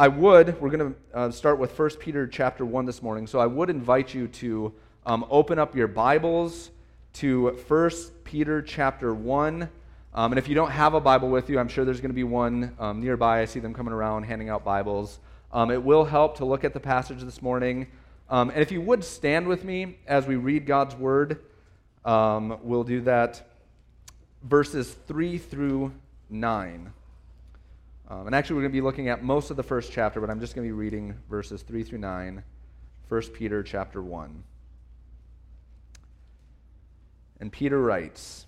I would, we're going to uh, start with 1 Peter chapter 1 this morning. So I would invite you to um, open up your Bibles to 1 Peter chapter 1. Um, and if you don't have a Bible with you, I'm sure there's going to be one um, nearby. I see them coming around handing out Bibles. Um, it will help to look at the passage this morning. Um, and if you would stand with me as we read God's word, um, we'll do that verses 3 through 9. Um, and actually, we're going to be looking at most of the first chapter, but I'm just going to be reading verses 3 through 9, 1 Peter chapter 1. And Peter writes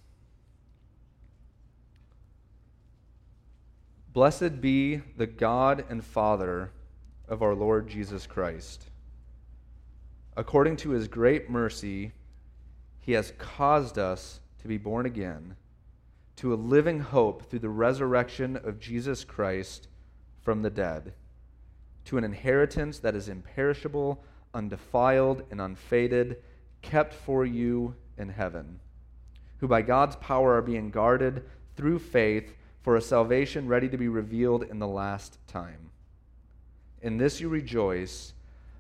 Blessed be the God and Father of our Lord Jesus Christ. According to his great mercy, he has caused us to be born again to a living hope through the resurrection of Jesus Christ from the dead, to an inheritance that is imperishable, undefiled, and unfaded, kept for you in heaven, who by God's power are being guarded through faith for a salvation ready to be revealed in the last time. In this you rejoice,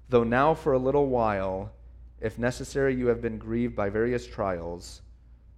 though now for a little while, if necessary, you have been grieved by various trials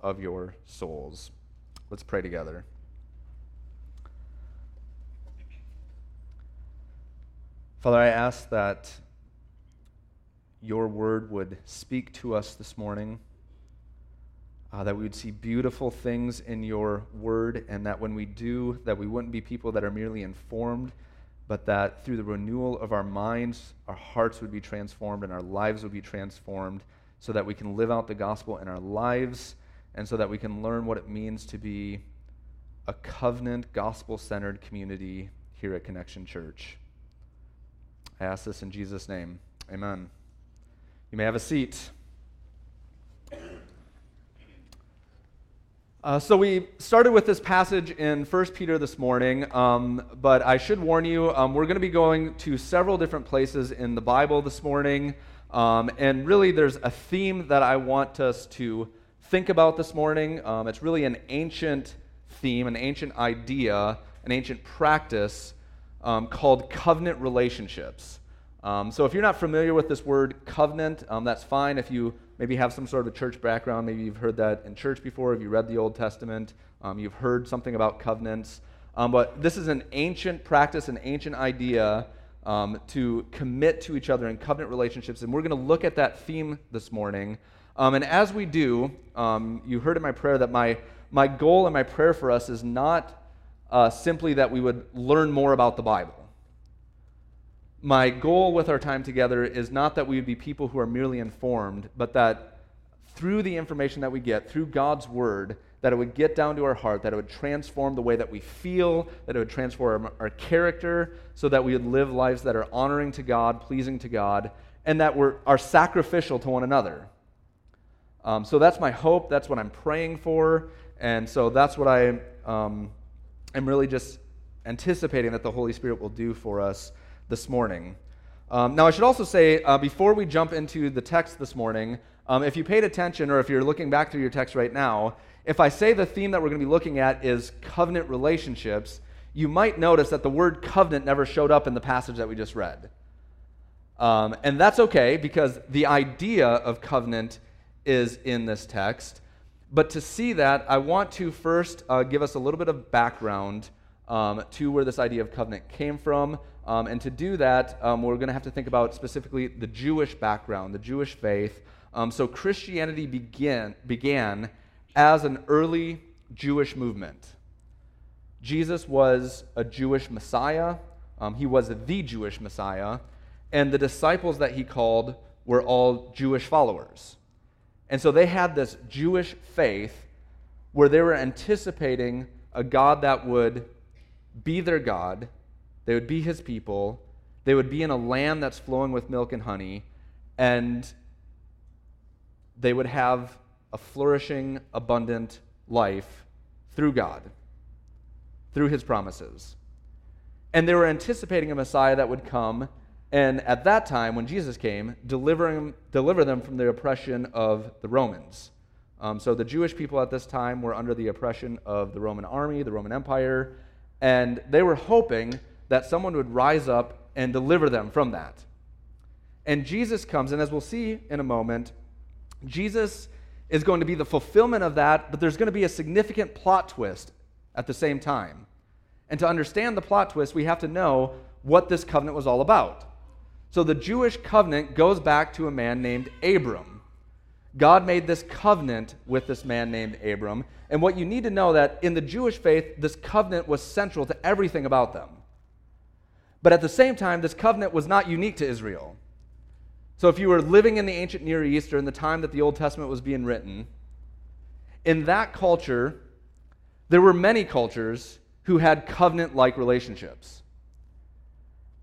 of your souls. Let's pray together. Father, I ask that your word would speak to us this morning, uh, that we would see beautiful things in your word, and that when we do, that we wouldn't be people that are merely informed, but that through the renewal of our minds, our hearts would be transformed and our lives would be transformed so that we can live out the gospel in our lives and so that we can learn what it means to be a covenant, gospel centered community here at Connection Church. I ask this in Jesus' name. Amen. You may have a seat. Uh, so we started with this passage in 1 Peter this morning, um, but I should warn you, um, we're going to be going to several different places in the Bible this morning. Um, and really, there's a theme that I want us to think about this morning. Um, it's really an ancient theme, an ancient idea, an ancient practice um, called covenant relationships. Um, so if you're not familiar with this word covenant, um, that's fine. If you maybe have some sort of a church background, maybe you've heard that in church before, if you read the Old Testament, um, you've heard something about covenants. Um, but this is an ancient practice, an ancient idea to commit to each other in covenant relationships. And we're going to look at that theme this morning. Um, and as we do, um, you heard in my prayer that my, my goal and my prayer for us is not uh, simply that we would learn more about the Bible. My goal with our time together is not that we would be people who are merely informed, but that through the information that we get, through God's Word, that it would get down to our heart, that it would transform the way that we feel, that it would transform our, character, so that we would live lives that are honoring to God, pleasing to God, and that we're, are sacrificial to one another. Um, so that's my hope. That's what I'm praying for. And so that's what I um, am really just anticipating that the Holy Spirit will do for us this morning. Um, now, I should also say, uh, before we jump into the text this morning, um, if you paid attention or if you're looking back through your text right now, if I say the theme that we're going to be looking at is covenant relationships, you might notice that the word covenant never showed up in the passage that we just read. Um, and that's okay because the idea of covenant is in this text. But to see that, I want to first uh, give us a little bit of background um, to where this idea of covenant came from. Um, and to do that, um, we're going to have to think about specifically the Jewish background, the Jewish faith. Um, so Christianity began, began as an early Jewish movement. Jesus was a Jewish Messiah, um, he was the Jewish Messiah, and the disciples that he called were all Jewish followers. And so they had this Jewish faith where they were anticipating a God that would be their God, they would be his people, They would be in a land that's flowing with milk and honey, and they would have a flourishing, abundant life through God, through his promises. And they were anticipating a Messiah that would come and at that time, when Jesus came, deliver, deliver them from the oppression of the Romans. Um, so the Jewish people at this time were under the oppression of the Roman army, the Roman Empire, and they were hoping that someone would rise up and deliver them from that. And Jesus comes, and as we'll see in a moment, Jesus is going to be the fulfillment of that, but there's going to be a significant plot twist at the same time. And to understand the plot twist, we have to know what this covenant was all about. So the Jewish covenant goes back to a man named Abram. God made this covenant with this man named Abram. And what you need to know that in the Jewish faith, this covenant was central to everything about them. But at the same time, this covenant was not unique to Israel. So if you were living in the ancient Near East or in the time that the Old Testament was being written, in that culture, there were many cultures who had covenant like relationships.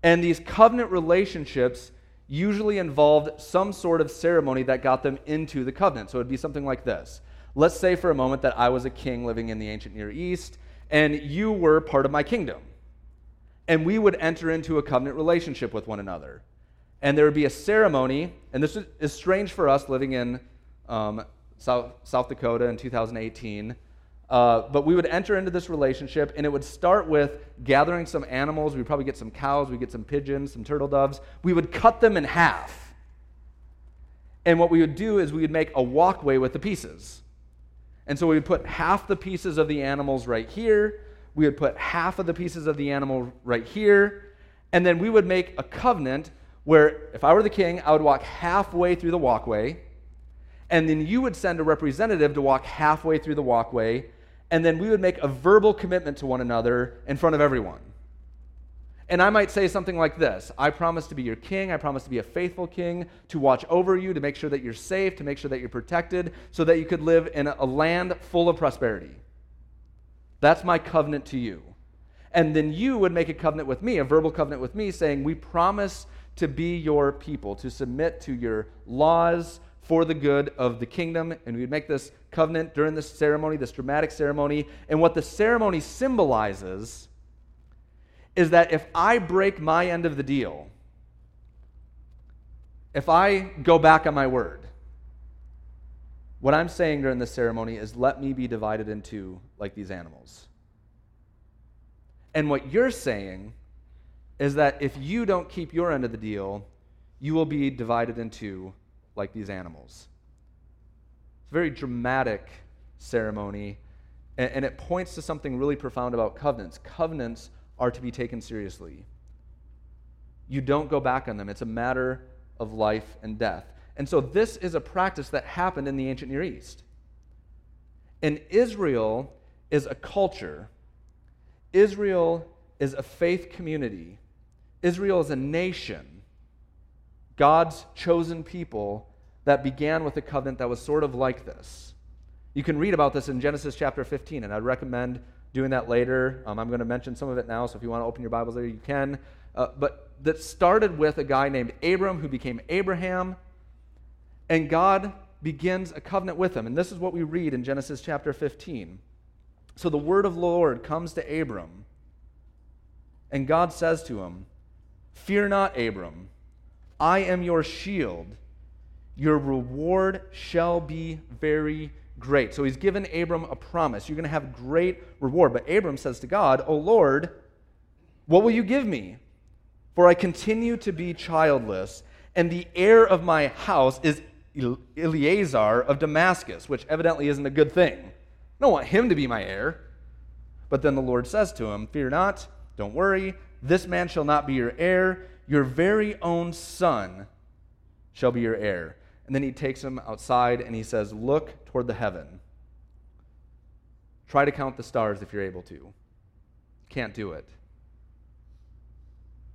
And these covenant relationships usually involved some sort of ceremony that got them into the covenant. So it would be something like this. Let's say for a moment that I was a king living in the ancient Near East, and you were part of my kingdom. And we would enter into a covenant relationship with one another. And there would be a ceremony, and this is strange for us living in um, South, South Dakota in 2018. Uh, but we would enter into this relationship, and it would start with gathering some animals. We'd probably get some cows, we'd get some pigeons, some turtle doves. We would cut them in half. And what we would do is we would make a walkway with the pieces. And so we would put half the pieces of the animals right here. We would put half of the pieces of the animal right here. And then we would make a covenant where if I were the king, I would walk halfway through the walkway. And then you would send a representative to walk halfway through the walkway and then we would make a verbal commitment to one another in front of everyone. And I might say something like this I promise to be your king. I promise to be a faithful king, to watch over you, to make sure that you're safe, to make sure that you're protected, so that you could live in a land full of prosperity. That's my covenant to you. And then you would make a covenant with me, a verbal covenant with me, saying, We promise to be your people, to submit to your laws, for the good of the kingdom. And we would make this covenant during this ceremony, this dramatic ceremony. And what the ceremony symbolizes is that if I break my end of the deal, if I go back on my word, what I'm saying during this ceremony is let me be divided into like these animals. And what you're saying is that if you don't keep your end of the deal, you will be divided into like these animals. It's a very dramatic ceremony, and, and it points to something really profound about covenants. Covenants are to be taken seriously. You don't go back on them, it's a matter of life and death. And so, this is a practice that happened in the ancient Near East. And Israel is a culture, Israel is a faith community, Israel is a nation God's chosen people that began with a covenant that was sort of like this. You can read about this in Genesis chapter 15, and I'd recommend doing that later. Um, I'm going to mention some of it now, so if you want to open your Bibles there, you can. Uh, but that started with a guy named Abram who became Abraham, and God begins a covenant with him. And this is what we read in Genesis chapter 15. So the word of the Lord comes to Abram, and God says to him, Fear not, Abram. I am your shield. Your reward shall be very great. So he's given Abram a promise. You're going to have great reward. But Abram says to God, O Lord, what will you give me? For I continue to be childless, and the heir of my house is Eliezer of Damascus, which evidently isn't a good thing. I don't want him to be my heir. But then the Lord says to him, Fear not, don't worry, this man shall not be your heir your very own son shall be your heir. And then he takes him outside and he says, Look toward the heaven. Try to count the stars if you're able to. Can't do it.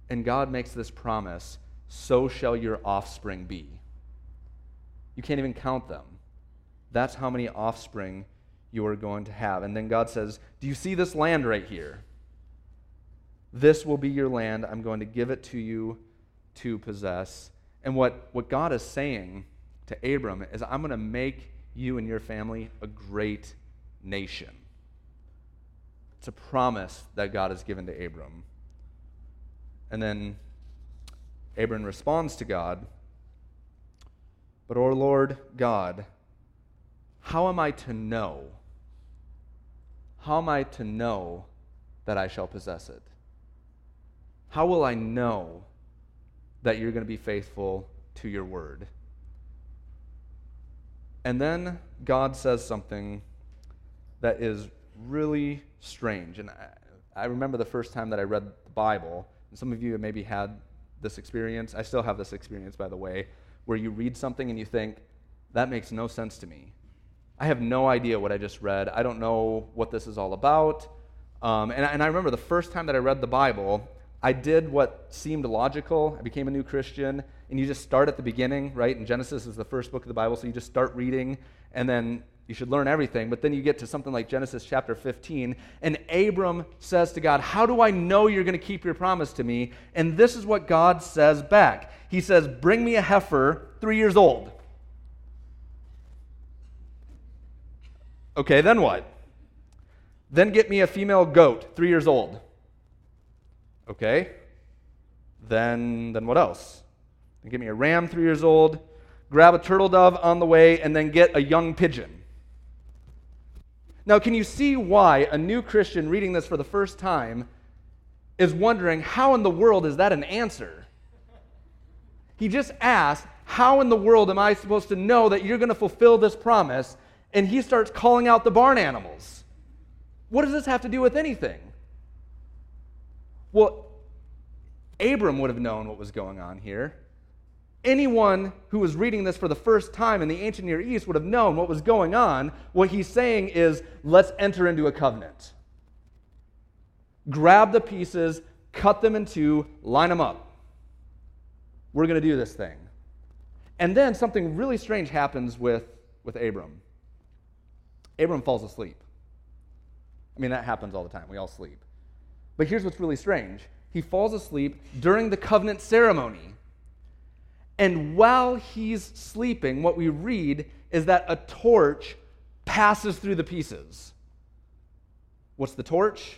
And God makes this promise so shall your offspring be. You can't even count them. That's how many offspring you are going to have. And then God says, Do you see this land right here? This will be your land. I'm going to give it to you to possess. And what, what God is saying to Abram is, I'm going to make you and your family a great nation. It's a promise that God has given to Abram. And then Abram responds to God, But, O Lord God, how am I to know? How am I to know that I shall possess it? How will I know that you're going to be faithful to your word? And then God says something that is really strange. And I, remember the first time that I read the Bible, and some of you have maybe had this experience. I still have this experience, by the way, where you read something and you think, that makes no sense to me. I have no idea what I just read. I don't know what this is all about. Um, and, and I remember the first time that I read the Bible, I did what seemed logical. I became a new Christian, and you just start at the beginning, right? And Genesis is the first book of the Bible, so you just start reading, and then you should learn everything. But then you get to something like Genesis chapter 15, and Abram says to God, How do I know you're going to keep your promise to me? And this is what God says back He says, Bring me a heifer three years old. Okay, then what? Then get me a female goat, three years old. Okay. Then, then what else? Then get me a ram three years old, grab a turtle dove on the way, and then get a young pigeon. Now, can you see why a new Christian reading this for the first time is wondering how in the world is that an answer? He just asked, How in the world am I supposed to know that you're going to fulfill this promise? And he starts calling out the barn animals. What does this have to do with anything? Well, Abram would have known what was going on here. Anyone who was reading this for the first time in the ancient Near East would have known what was going on. What he's saying is, let's enter into a covenant. Grab the pieces, cut them in two, line them up. We're going to do this thing. And then something really strange happens with, with Abram. Abram falls asleep. I mean, that happens all the time. We all sleep. But here's what's really strange he falls asleep during the covenant ceremony. And while he's sleeping, what we read is that a torch passes through the pieces. What's the torch?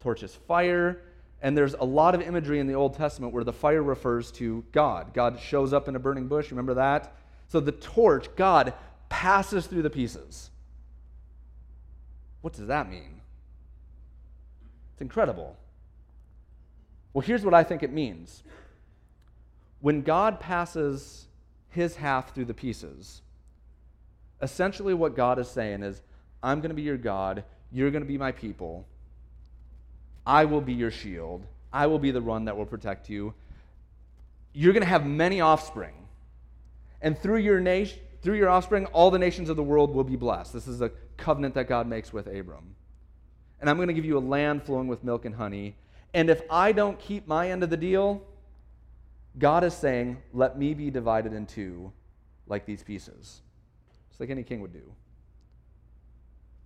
Torch is fire. And there's a lot of imagery in the Old Testament where the fire refers to God. God shows up in a burning bush. Remember that? So the torch, God, passes through the pieces. What does that mean? It's incredible. Well, here's what I think it means. When God passes his half through the pieces, essentially what God is saying is, I'm going to be your God, you're going to be my people, I will be your shield, I will be the one that will protect you. You're going to have many offspring. And through your nation, through your offspring, all the nations of the world will be blessed. This is a covenant that God makes with Abram and I'm going to give you a land flowing with milk and honey. And if I don't keep my end of the deal, God is saying, let me be divided in two like these pieces. Just like any king would do.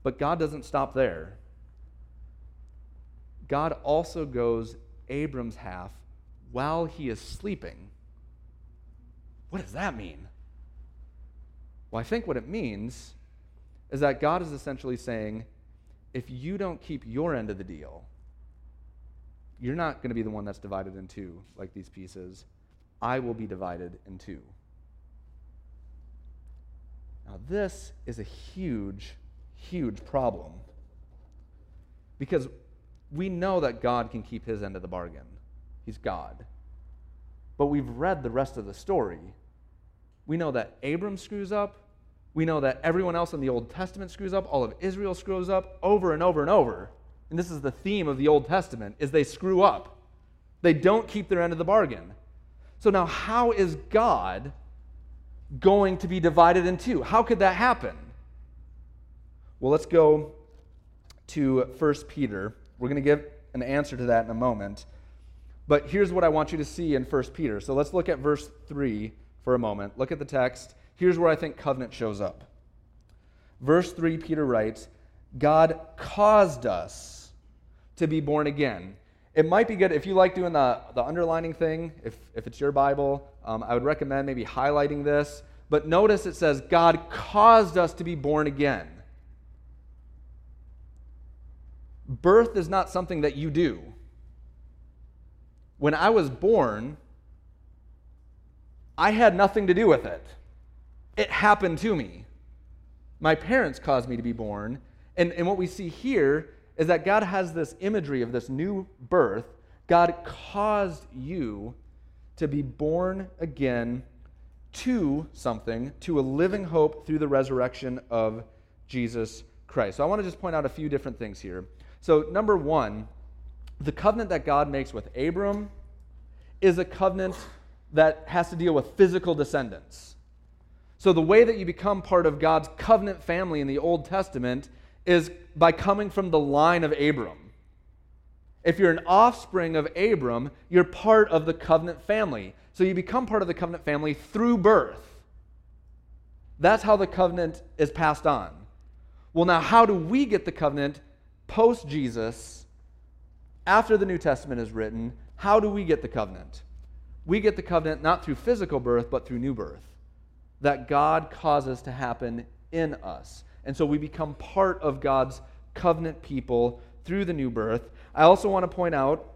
But God doesn't stop there. God also goes Abram's half while he is sleeping. What does that mean? Well, I think what it means is that God is essentially saying, if you don't keep your end of the deal, you're not going to be the one that's divided in two like these pieces. I will be divided in two. Now, this is a huge, huge problem. Because we know that God can keep his end of the bargain. He's God. But we've read the rest of the story. We know that Abram screws up, we know that everyone else in the Old Testament screws up, all of Israel screws up over and over and over. And this is the theme of the Old Testament is they screw up. They don't keep their end of the bargain. So now how is God going to be divided in two? How could that happen? Well, let's go to 1 Peter. We're going to give an answer to that in a moment. But here's what I want you to see in 1 Peter. So let's look at verse 3 for a moment. Look at the text. Here's where I think covenant shows up. Verse 3, Peter writes, God caused us to be born again. It might be good if you like doing the, the underlining thing, if, if it's your Bible, um, I would recommend maybe highlighting this. But notice it says, God caused us to be born again. Birth is not something that you do. When I was born, I had nothing to do with it. It happened to me. My parents caused me to be born. And, and what we see here is that God has this imagery of this new birth. God caused you to be born again to something, to a living hope through the resurrection of Jesus Christ. So I want to just point out a few different things here. So, number one, the covenant that God makes with Abram is a covenant that has to deal with physical descendants. So, the way that you become part of God's covenant family in the Old Testament is by coming from the line of Abram. If you're an offspring of Abram, you're part of the covenant family. So you become part of the covenant family through birth. That's how the covenant is passed on. Well, now, how do we get the covenant post Jesus, after the New Testament is written? How do we get the covenant? We get the covenant not through physical birth, but through new birth. That God causes to happen in us. And so we become part of God's covenant people through the new birth. I also want to point out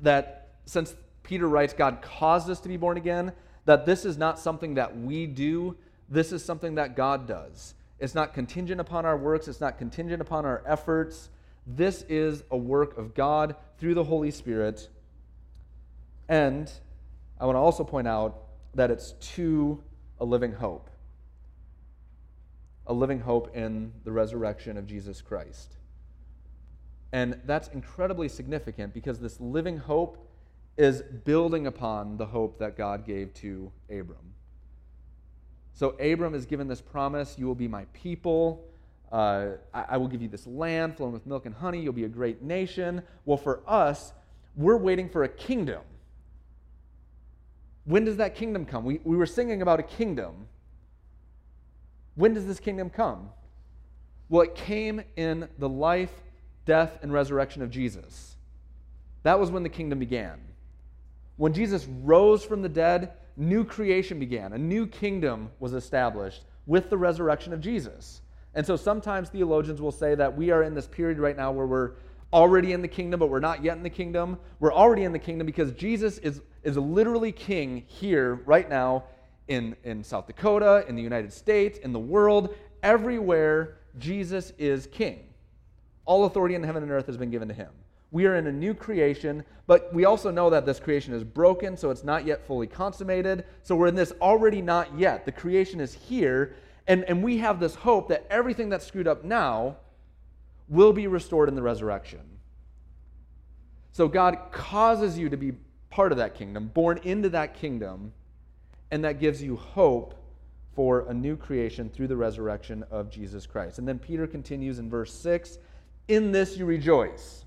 that since Peter writes, God caused us to be born again, that this is not something that we do, this is something that God does. It's not contingent upon our works, it's not contingent upon our efforts. This is a work of God through the Holy Spirit. And I want to also point out that it's to a living hope a living hope in the resurrection of Jesus Christ. And that's incredibly significant because this living hope is building upon the hope that God gave to Abram. So, Abram is given this promise you will be my people. Uh, I, I will give you this land flowing with milk and honey. You'll be a great nation. Well, for us, we're waiting for a kingdom. When does that kingdom come? We, we were singing about a kingdom. When does this kingdom come? Well, it came in the life, death, and resurrection of Jesus. That was when the kingdom began. When Jesus rose from the dead, new creation began. A new kingdom was established with the resurrection of Jesus. And so sometimes theologians will say that we are in this period right now where we're already in the kingdom, but we're not yet in the kingdom. We're already in the kingdom because Jesus is, is literally king here right now in, in South Dakota, in the United States, in the world, everywhere Jesus is king. All authority in heaven and earth has been given to him. We are in a new creation, but we also know that this creation is broken, so it's not yet fully consummated. So we're in this already not yet. The creation is here, and, and we have this hope that everything that's screwed up now will be restored in the resurrection. So God causes you to be part of that kingdom, born into that kingdom and that gives you hope for a new creation through the resurrection of Jesus Christ. And then Peter continues in verse 6 In this you rejoice.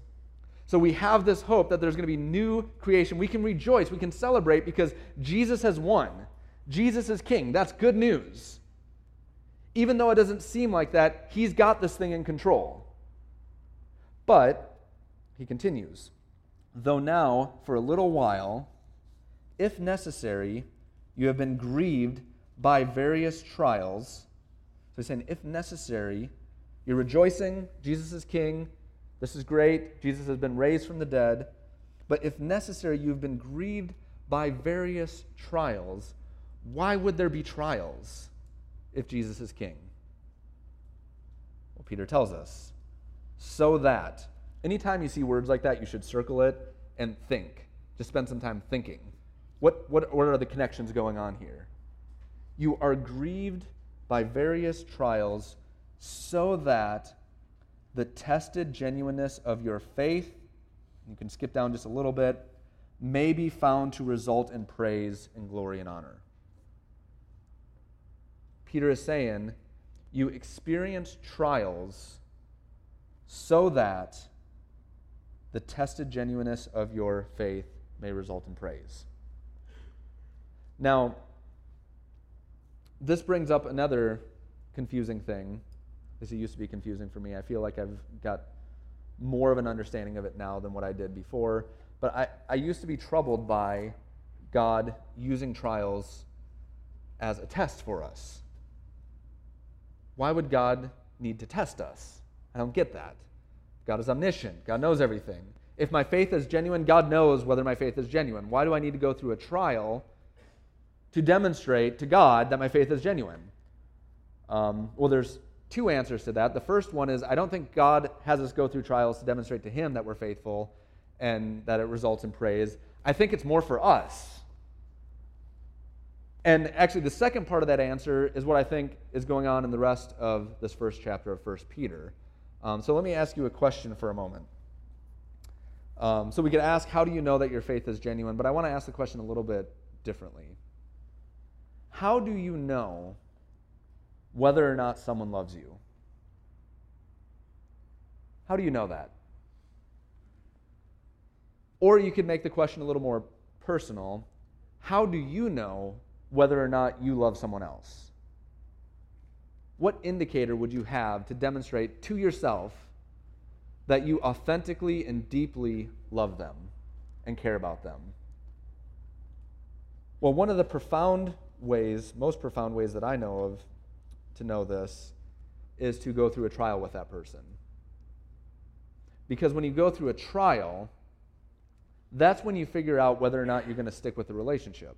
So we have this hope that there's going to be new creation. We can rejoice, we can celebrate because Jesus has won. Jesus is king. That's good news. Even though it doesn't seem like that, he's got this thing in control. But, he continues, though now, for a little while, if necessary, you have been grieved by various trials. So he's saying, if necessary, you're rejoicing, Jesus is king, this is great, Jesus has been raised from the dead. But if necessary, you've been grieved by various trials. Why would there be trials if Jesus is king? Well, Peter tells us, so that. Anytime you see words like that, you should circle it and think. Just spend some time thinking. What, what, what are the connections going on here? You are grieved by various trials so that the tested genuineness of your faith, you can skip down just a little bit, may be found to result in praise and glory and honor. Peter is saying, you experience trials so that the tested genuineness of your faith may result in praise. Now, this brings up another confusing thing. This used to be confusing for me. I feel like I've got more of an understanding of it now than what I did before. But I, I used to be troubled by God using trials as a test for us. Why would God need to test us? I don't get that. God is omniscient, God knows everything. If my faith is genuine, God knows whether my faith is genuine. Why do I need to go through a trial to demonstrate to God that my faith is genuine? Um, well, there's two answers to that. The first one is I don't think God has us go through trials to demonstrate to Him that we're faithful and that it results in praise. I think it's more for us. And actually, the second part of that answer is what I think is going on in the rest of this first chapter of 1 Peter. Um, so let me ask you a question for a moment. Um, so we could ask, how do you know that your faith is genuine? But I want to ask the question a little bit differently. How do you know whether or not someone loves you? How do you know that? Or you could make the question a little more personal. How do you know whether or not you love someone else? What indicator would you have to demonstrate to yourself that you authentically and deeply love them and care about them? Well, one of the profound ways, most profound ways that I know of to know this, is to go through a trial with that person. Because when you go through a trial, that's when you figure out whether or not you're going to stick with the relationship.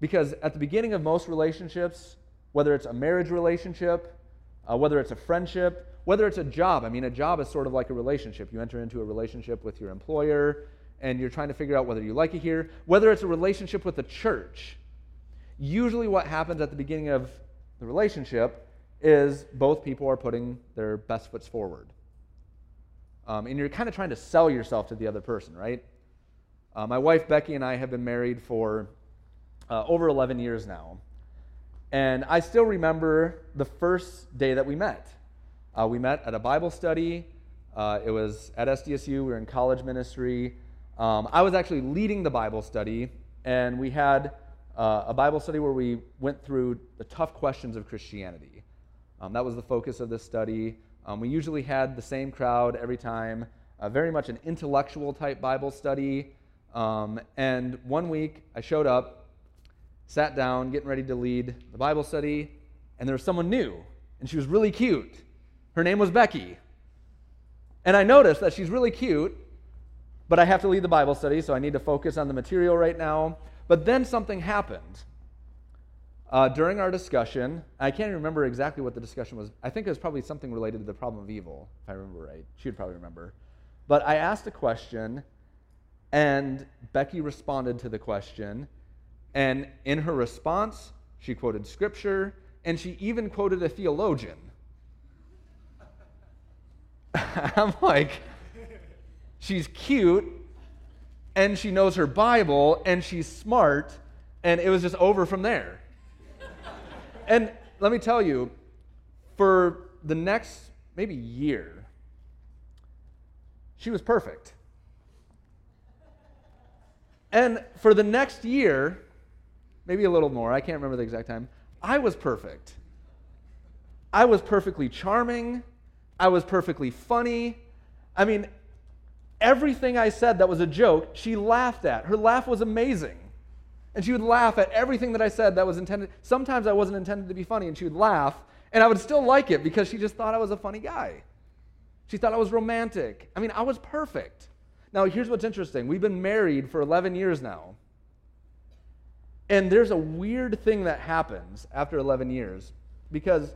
Because at the beginning of most relationships, whether it's a marriage relationship, uh, whether it's a friendship, whether it's a job, I mean, a job is sort of like a relationship. You enter into a relationship with your employer, and you're trying to figure out whether you like it here, whether it's a relationship with the church. Usually, what happens at the beginning of the relationship is both people are putting their best foots forward. Um, and you're kind of trying to sell yourself to the other person, right? Uh, my wife Becky and I have been married for uh, over 11 years now. And I still remember the first day that we met. Uh, we met at a Bible study. Uh, it was at SDSU. We were in college ministry. Um, I was actually leading the Bible study, and we had uh, a Bible study where we went through the tough questions of Christianity. Um, that was the focus of this study. Um, we usually had the same crowd every time, uh, very much an intellectual type Bible study. Um, and one week I showed up, sat down, getting ready to lead the Bible study, and there was someone new, and she was really cute. Her name was Becky. And I noticed that she's really cute, but I have to lead the Bible study, so I need to focus on the material right now. But then something happened. Uh, during our discussion, I can't remember exactly what the discussion was. I think it was probably something related to the problem of evil, if I remember right. She would probably remember. But I asked a question, and Becky responded to the question. And in her response, she quoted scripture, and she even quoted a theologian. I'm like, she's cute, and she knows her Bible, and she's smart, and it was just over from there. And let me tell you, for the next maybe year, she was perfect. And for the next year, maybe a little more, I can't remember the exact time, I was perfect. I was perfectly charming. I was perfectly funny. I mean, everything I said that was a joke, she laughed at. Her laugh was amazing. And she would laugh at everything that I said that was intended. Sometimes I wasn't intended to be funny, and she would laugh, and I would still like it because she just thought I was a funny guy. She thought I was romantic. I mean, I was perfect. Now, here's what's interesting we've been married for 11 years now. And there's a weird thing that happens after 11 years because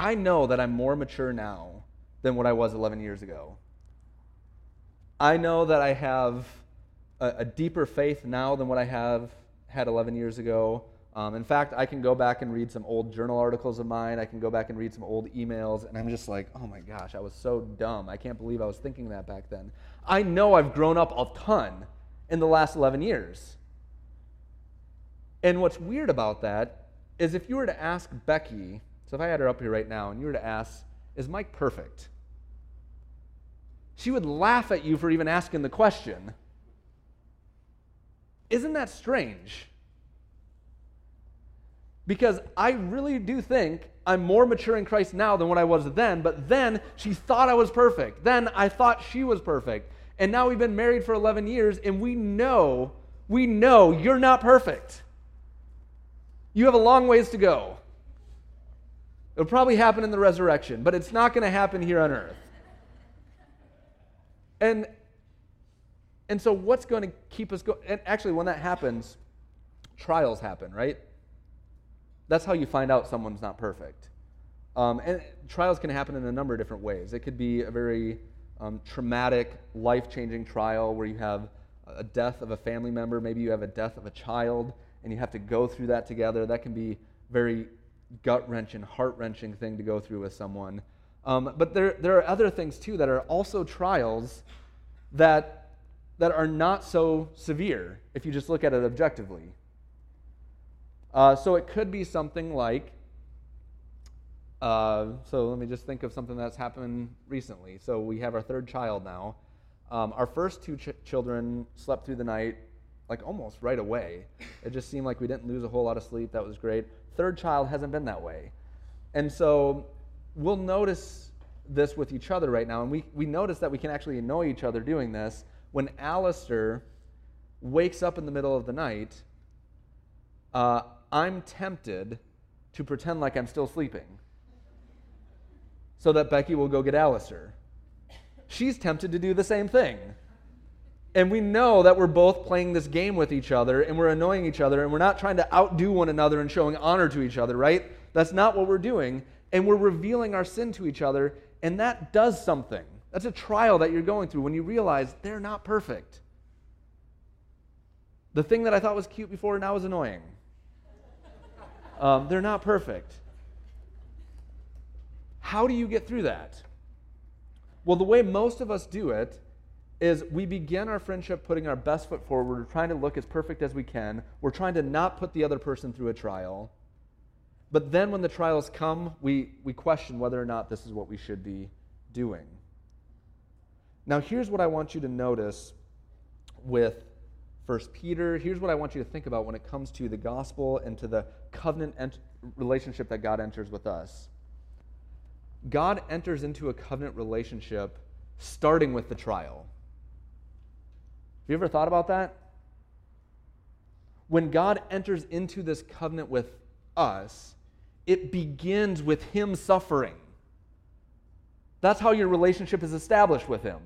I know that I'm more mature now than what I was 11 years ago. I know that I have a, a deeper faith now than what I have had 11 years ago. Um, in fact, I can go back and read some old journal articles of mine. I can go back and read some old emails, and I'm just like, oh my gosh, I was so dumb. I can't believe I was thinking that back then. I know I've grown up a ton in the last 11 years. And what's weird about that is if you were to ask Becky, so if I had her up here right now, and you were to ask, is Mike perfect? She would laugh at you for even asking the question. Isn't that strange? because I really do think I'm more mature in Christ now than what I was then, but then she thought I was perfect. Then I thought she was perfect. And now we've been married for 11 years and we know, we know you're not perfect. You have a long ways to go. It'll probably happen in the resurrection, but it's not going to happen here on earth. And and so what's going to keep us going? And actually, when that happens, trials happen, right? That's how you find out someone's not perfect. Um, and trials can happen in a number of different ways. It could be a very um, traumatic, life changing trial where you have a death of a family member, maybe you have a death of a child, and you have to go through that together. That can be very gut wrenching, heart wrenching thing to go through with someone. Um, but there, there are other things too that are also trials that, that are not so severe if you just look at it objectively. Uh, so it could be something like, uh, so let me just think of something that's happened recently. So we have our third child now. Um, our first two ch- children slept through the night like almost right away. It just seemed like we didn't lose a whole lot of sleep. That was great. Third child hasn't been that way. And so we'll notice this with each other right now. And we, we notice that we can actually annoy each other doing this when Alistair wakes up in the middle of the night. Uh, I'm tempted to pretend like I'm still sleeping so that Becky will go get Alistair. She's tempted to do the same thing. And we know that we're both playing this game with each other and we're annoying each other and we're not trying to outdo one another and showing honor to each other, right? That's not what we're doing. And we're revealing our sin to each other, and that does something. That's a trial that you're going through when you realize they're not perfect. The thing that I thought was cute before now is annoying. Um, they're not perfect. How do you get through that? Well, the way most of us do it is we begin our friendship putting our best foot forward. We're trying to look as perfect as we can. We're trying to not put the other person through a trial. But then when the trials come, we, we question whether or not this is what we should be doing. Now, here's what I want you to notice with 1 Peter. Here's what I want you to think about when it comes to the gospel and to the covenant ent- relationship that God enters with us. God enters into a covenant relationship starting with the trial. Have you ever thought about that? When God enters into this covenant with us, it begins with Him suffering. That's how your relationship is established with Him.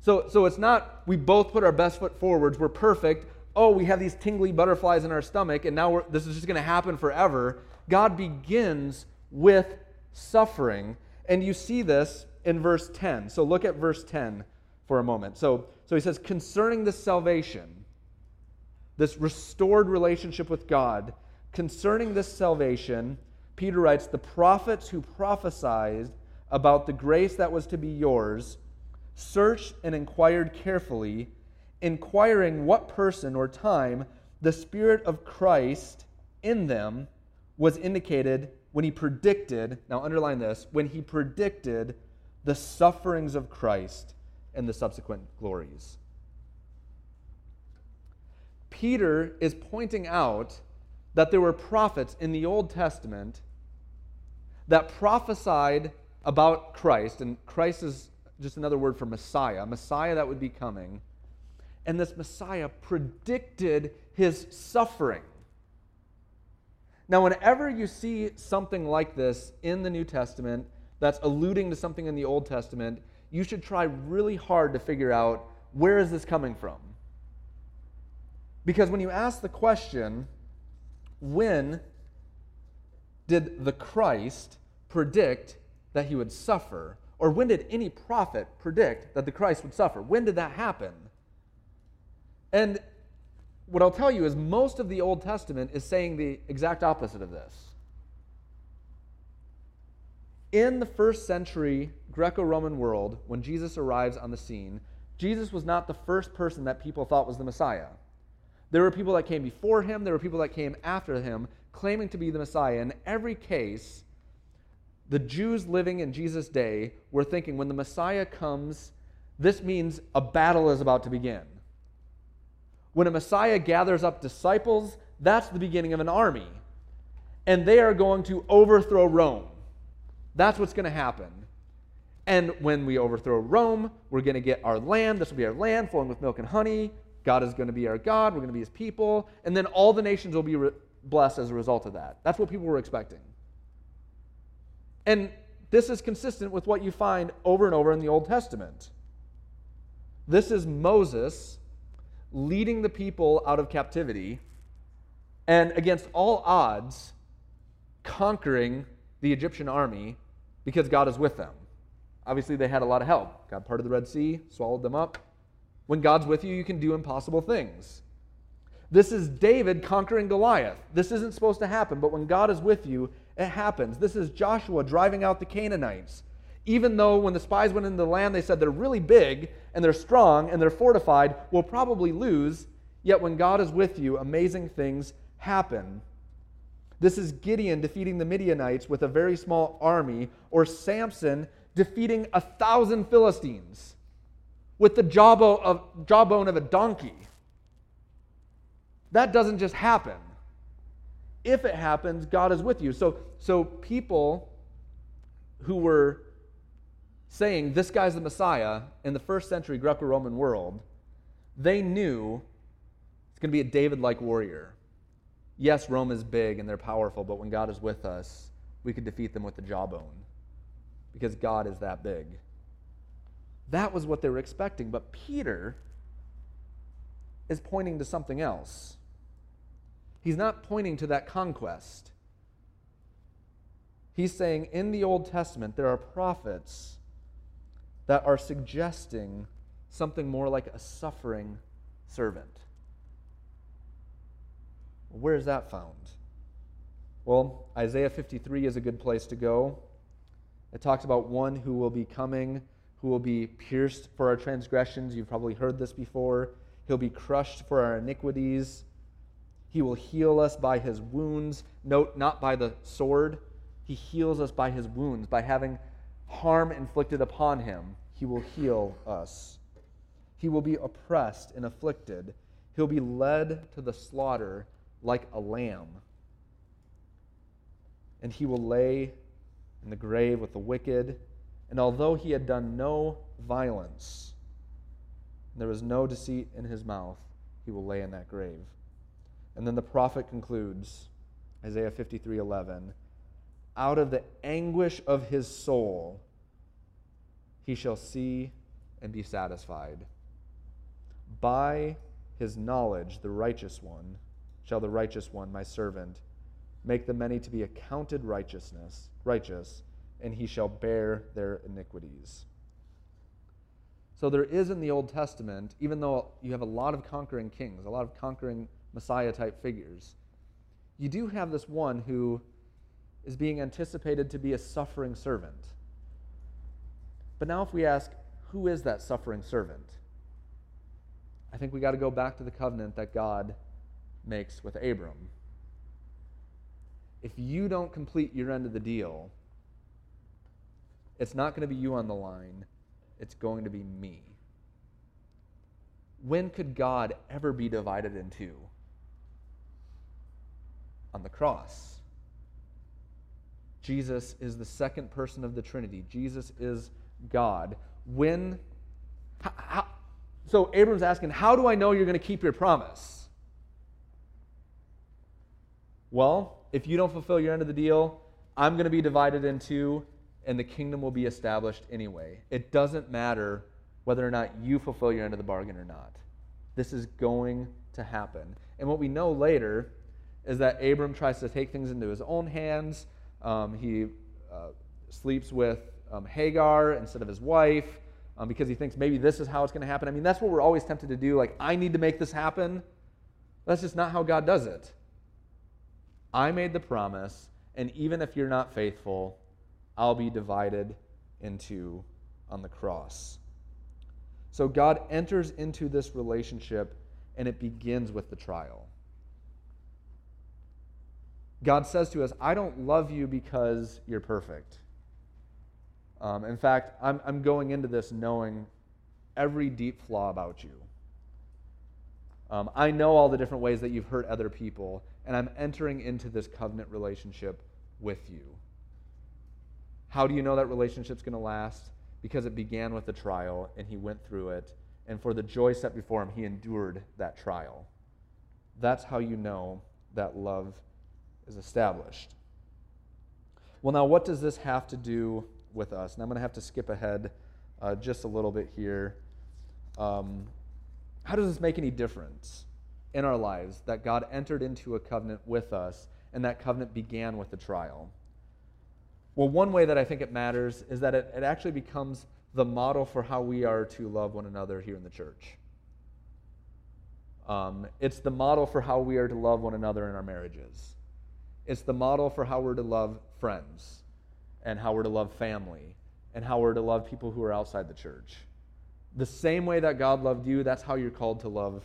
So, so it's not we both put our best foot forwards, we're perfect. Oh, we have these tingly butterflies in our stomach, and now this is just going to happen forever. God begins with suffering. And you see this in verse 10. So look at verse 10 for a moment. So, so he says, concerning this salvation, this restored relationship with God, concerning this salvation, Peter writes, the prophets who prophesied about the grace that was to be yours searched and inquired carefully, inquiring what person or time the Spirit of Christ in them was indicated when he predicted, now underline this, when he predicted the sufferings of Christ and the subsequent glories. Peter is pointing out that there were prophets in the Old Testament that prophesied about Christ, and Christ is just another word for Messiah, Messiah that would be coming. And this Messiah predicted his suffering. Now, whenever you see something like this in the New Testament that's alluding to something in the Old Testament, you should try really hard to figure out where is this coming from? Because when you ask the question, when did the Christ predict that he would suffer? Or when did any prophet predict that the Christ would suffer? When did that happen? And what I'll tell you is most of the Old Testament is saying the exact opposite of this. In the first century Greco Roman world, when Jesus arrives on the scene, Jesus was not the first person that people thought was the Messiah. There were people that came before him, there were people that came after him claiming to be the Messiah. In every case, the Jews living in Jesus' day were thinking when the Messiah comes, this means a battle is about to begin. When a Messiah gathers up disciples, that's the beginning of an army. and they are going to overthrow Rome. That's what's going to happen. And when we overthrow Rome, we're going to get our land. This will be our land flowing with milk and honey. God is going to be our God. We're going to be his people. And then all the nations will be re- blessed as a result of that. That's what people were expecting. And this is consistent with what you find over and over in the Old Testament. This is Moses leading the people out of captivity and against all odds conquering the Egyptian army because God is with them. Obviously, they had a lot of help. God parted the Red Sea, swallowed them up. When God's with you, you can do impossible things. This is David conquering Goliath. This isn't supposed to happen, but when God is with you, it happens. This is Joshua driving out the Canaanites. Even though when the spies went into the land, they said they're really big and they're strong and they're fortified, we'll probably lose. Yet when God is with you, amazing things happen. This is Gideon defeating the Midianites with a very small army, or Samson defeating a thousand Philistines with the jawbone of, a donkey. That doesn't just happen. If it happens, God is with you. So, so people who were saying this guy's the Messiah in the first century Greco Roman world, they knew it's going to be a David like warrior. Yes, Rome is big and they're powerful, but when God is with us, we could defeat them with the jawbone because God is that big. That was what they were expecting. But Peter is pointing to something else. He's not pointing to that conquest. He's saying in the Old Testament, there are prophets that are suggesting something more like a suffering servant. Where is that found? Well, Isaiah 53 is a good place to go. It talks about one who will be coming, who will be pierced for our transgressions. You've probably heard this before. He'll be crushed for our iniquities. He will heal us by his wounds. Note, not by the sword. He heals us by his wounds, by having harm inflicted upon him. He will heal us. He will be oppressed and afflicted. He'll be led to the slaughter like a lamb. And he will lay in the grave with the wicked. And although he had done no violence, there was no deceit in his mouth, he will lay in that grave. And then the prophet concludes, Isaiah 53 11, out of the anguish of his soul, he shall see and be satisfied. By his knowledge, the righteous one, shall the righteous one, my servant, make the many to be accounted righteousness, righteous, and he shall bear their iniquities. So there is in the Old Testament, even though you have a lot of conquering kings, a lot of conquering Messiah type figures, you do have this one who is being anticipated to be a suffering servant. But now, if we ask, who is that suffering servant? I think we got to go back to the covenant that God makes with Abram. If you don't complete your end of the deal, it's not going to be you on the line, it's going to be me. When could God ever be divided in two? On the cross. Jesus is the second person of the Trinity. Jesus is God. When, how, how, so Abram's asking, How do I know you're going to keep your promise? Well, if you don't fulfill your end of the deal, I'm going to be divided in two, and the kingdom will be established anyway. It doesn't matter whether or not you fulfill your end of the bargain or not. This is going to happen. And what we know later is that Abram tries to take things into his own hands. Um, he uh, sleeps with um, Hagar instead of his wife um, because he thinks maybe this is how it's going to happen. I mean, that's what we're always tempted to do. Like, I need to make this happen. That's just not how God does it. I made the promise, and even if you're not faithful, I'll be divided into on the cross. So God enters into this relationship, and it begins with the trial. God says to us, I don't love you because you're perfect. Um, in fact, I'm, I'm going into this knowing every deep flaw about you. Um, I know all the different ways that you've hurt other people, and I'm entering into this covenant relationship with you. How do you know that relationship's going to last? Because it began with a trial, and he went through it, and for the joy set before him, he endured that trial. That's how you know that love is established. Well, now, what does this have to do with us? And I'm going to have to skip ahead uh, just a little bit here. Um, how does this make any difference in our lives that God entered into a covenant with us and that covenant began with the trial? Well, one way that I think it matters is that it, it actually becomes the model for how we are to love one another here in the church. Um, it's the model for how we are to love one another in our marriages. It's the model for how we're to love friends and how we're to love family and how we're to love people who are outside the church. The same way that God loved you, that's how you're called to love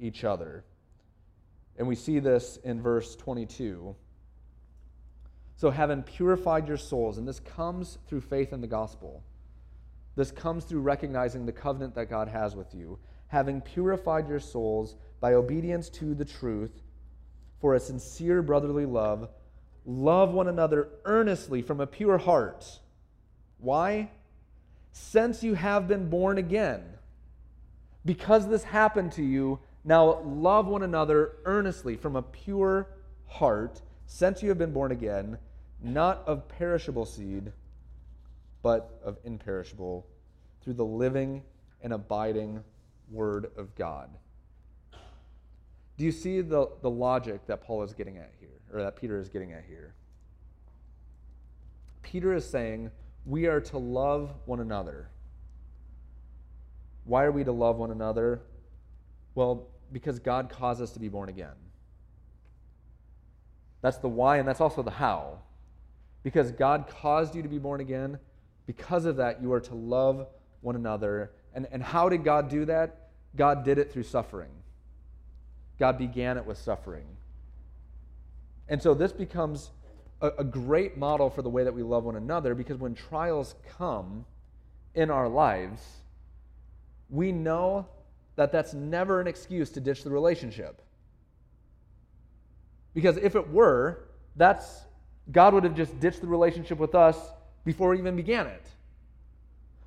each other. And we see this in verse 22. So, having purified your souls, and this comes through faith in the gospel, this comes through recognizing the covenant that God has with you. Having purified your souls by obedience to the truth for a sincere brotherly love, love one another earnestly from a pure heart. Why? since you have been born again. Because this happened to you, now love one another earnestly from a pure heart, since you have been born again, not of perishable seed, but of imperishable, through the living and abiding Word of God. Do you see the, the logic that Paul is getting at here, or that Peter is getting at here? Peter is saying, we are to love one another. Why are we to love one another? Well, because God caused us to be born again. That's the why, and that's also the how. Because God caused you to be born again, because of that, you are to love one another. And, and how did God do that? God did it through suffering. God began it with suffering. And so this becomes a, a great model for the way that we love one another because when trials come in our lives, we know that that's never an excuse to ditch the relationship. Because if it were, that's God would have just ditched the relationship with us before we even began it.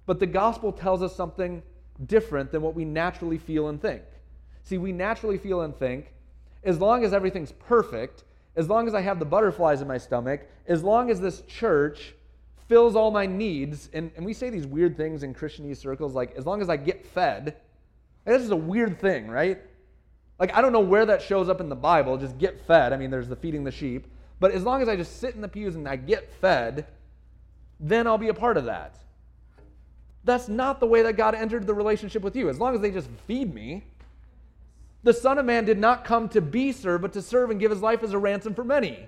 But the gospel tells us something different than what we naturally feel and think. See, we naturally feel and think as long as everything's perfect, as long as I have the butterflies in my stomach, as long as this church fills all my needs, and, and we say these weird things in Christianese circles, like as long as I get fed, this is a weird thing, right? Like, I don't know where that shows up in the Bible, just get fed. I mean, there's the feeding the sheep. But as long as I just sit in the pews and I get fed, then I'll be a part of that. That's not the way that God entered the relationship with you. As long as they just feed me, the Son of Man did not come to be served, but to serve and give his life as a ransom for many.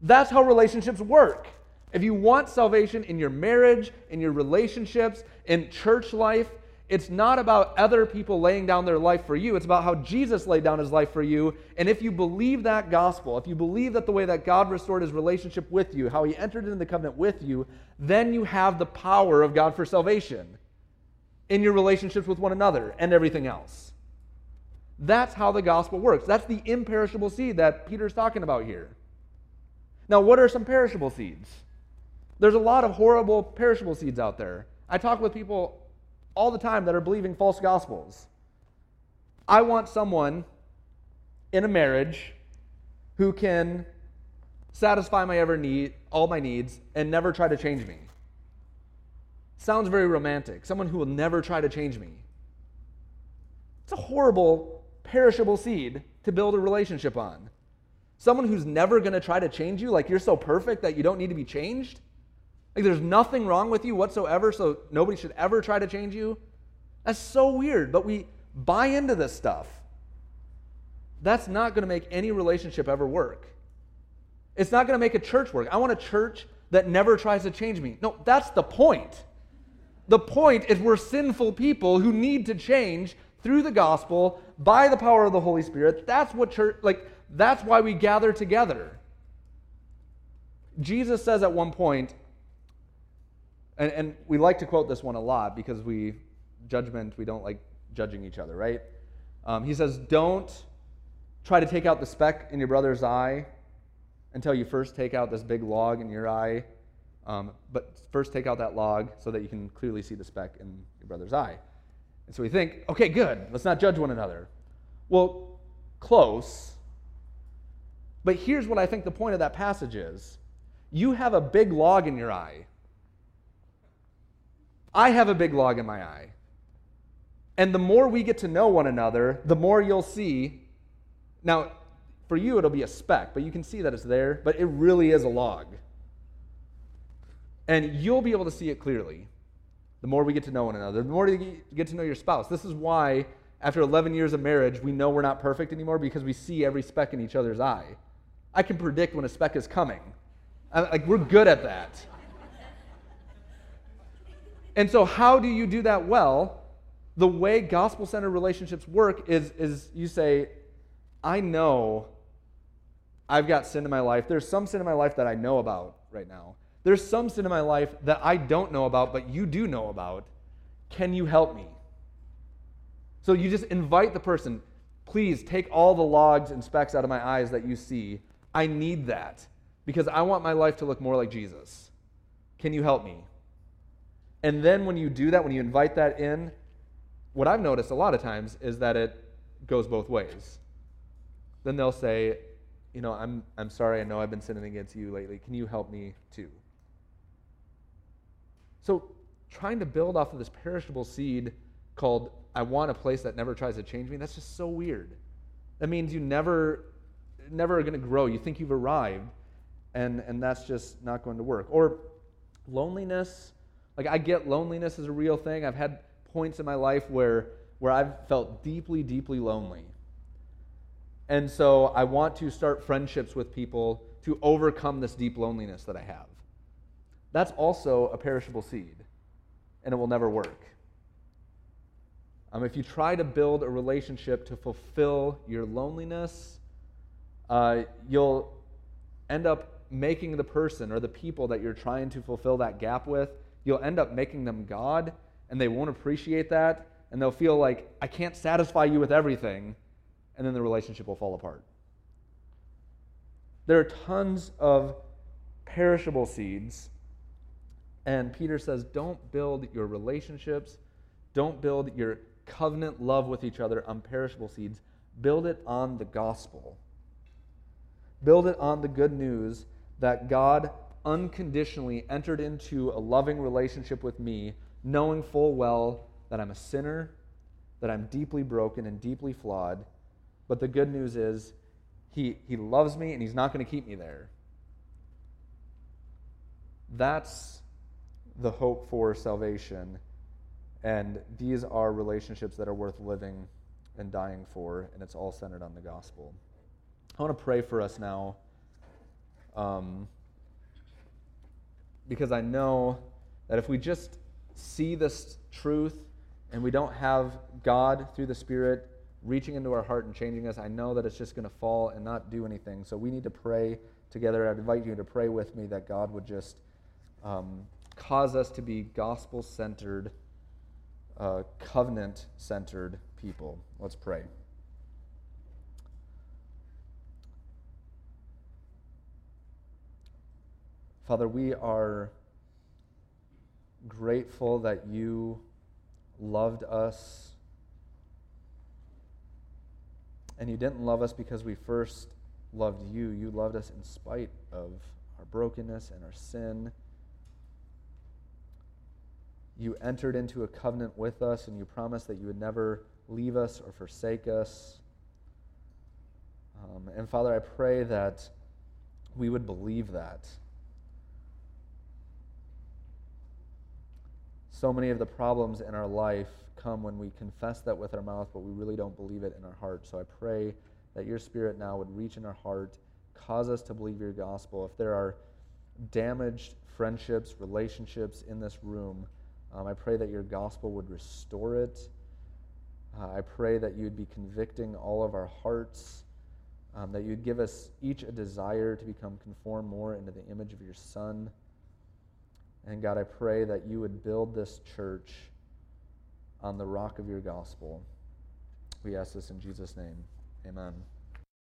That's how relationships work. If you want salvation in your marriage, in your relationships, in church life, it's not about other people laying down their life for you. It's about how Jesus laid down his life for you. And if you believe that gospel, if you believe that the way that God restored his relationship with you, how he entered into the covenant with you, then you have the power of God for salvation in your relationships with one another and everything else. That's how the gospel works. That's the imperishable seed that Peter's talking about here. Now, what are some perishable seeds? There's a lot of horrible perishable seeds out there. I talk with people all the time that are believing false gospels. I want someone in a marriage who can satisfy my ever need, all my needs, and never try to change me. Sounds very romantic. Someone who will never try to change me. It's a horrible perishable seed to build a relationship on. Someone who's never going to try to change you, like you're so perfect that you don't need to be changed. Like there's nothing wrong with you whatsoever, so nobody should ever try to change you. That's so weird, but we buy into this stuff. That's not going to make any relationship ever work. It's not going to make a church work. I want a church that never tries to change me. No, that's the point. The point is we're sinful people who need to change through the gospel by the power of the Holy Spirit. That's what church, like, that's why we gather together. Jesus says at one point, and, and we like to quote this one a lot because we, judgment, we don't like judging each other, right? Um, he says, Don't try to take out the speck in your brother's eye until you first take out this big log in your eye. Um, but first take out that log so that you can clearly see the speck in your brother's eye. And so we think, okay, good, let's not judge one another. Well, close. But here's what I think the point of that passage is you have a big log in your eye. I have a big log in my eye. And the more we get to know one another, the more you'll see. Now, for you, it'll be a speck, but you can see that it's there, but it really is a log. And you'll be able to see it clearly the more we get to know one another, the more you get to know your spouse. This is why, after 11 years of marriage, we know we're not perfect anymore because we see every speck in each other's eye. I can predict when a speck is coming. Like, we're good at that. And so, how do you do that well? The way gospel centered relationships work is, is you say, I know I've got sin in my life. There's some sin in my life that I know about right now. There's some sin in my life that I don't know about, but you do know about. Can you help me? So you just invite the person, please take all the logs and specks out of my eyes that you see. I need that because I want my life to look more like Jesus. Can you help me? And then when you do that, when you invite that in, what I've noticed a lot of times is that it goes both ways. Then they'll say, You know, I'm, I'm sorry, I know I've been sinning against you lately. Can you help me too? So, trying to build off of this perishable seed called, I want a place that never tries to change me, that's just so weird. That means you never, never are going to grow. You think you've arrived, and, and that's just not going to work. Or loneliness. Like, I get loneliness is a real thing. I've had points in my life where, where I've felt deeply, deeply lonely. And so I want to start friendships with people to overcome this deep loneliness that I have. That's also a perishable seed, and it will never work. Um, if you try to build a relationship to fulfill your loneliness, uh, you'll end up making the person or the people that you're trying to fulfill that gap with, you'll end up making them God, and they won't appreciate that, and they'll feel like, I can't satisfy you with everything, and then the relationship will fall apart. There are tons of perishable seeds and Peter says, don't build your relationships, don't build your covenant love with each other on perishable seeds. Build it on the gospel. Build it on the good news that God unconditionally entered into a loving relationship with me, knowing full well that I'm a sinner, that I'm deeply broken and deeply flawed. But the good news is, He, he loves me and He's not going to keep me there. That's the hope for salvation. And these are relationships that are worth living and dying for, and it's all centered on the gospel. I want to pray for us now um, because I know that if we just see this truth and we don't have God through the Spirit reaching into our heart and changing us, I know that it's just going to fall and not do anything. So we need to pray together. I'd invite you to pray with me that God would just um, cause us to be gospel centered, uh, covenant centered people. Let's pray. Father, we are grateful that you loved us. And you didn't love us because we first loved you. You loved us in spite of our brokenness and our sin you entered into a covenant with us and you promised that you would never leave us or forsake us. Um, and Father, I pray that we would believe that. So many of the problems in our life come when we confess that with our mouth, but we really don't believe it in our heart. So I pray that your Spirit now would reach in our heart, cause us to believe your gospel. If there are damaged friendships, relationships in this room, um, I pray that your gospel would restore it. Uh, I pray that you'd be convicting all of our hearts, um, that you'd give us each a desire to become conformed more into the image of your Son. And God, I pray that you would build this church on the rock of your gospel. We ask this in Jesus' name. Amen.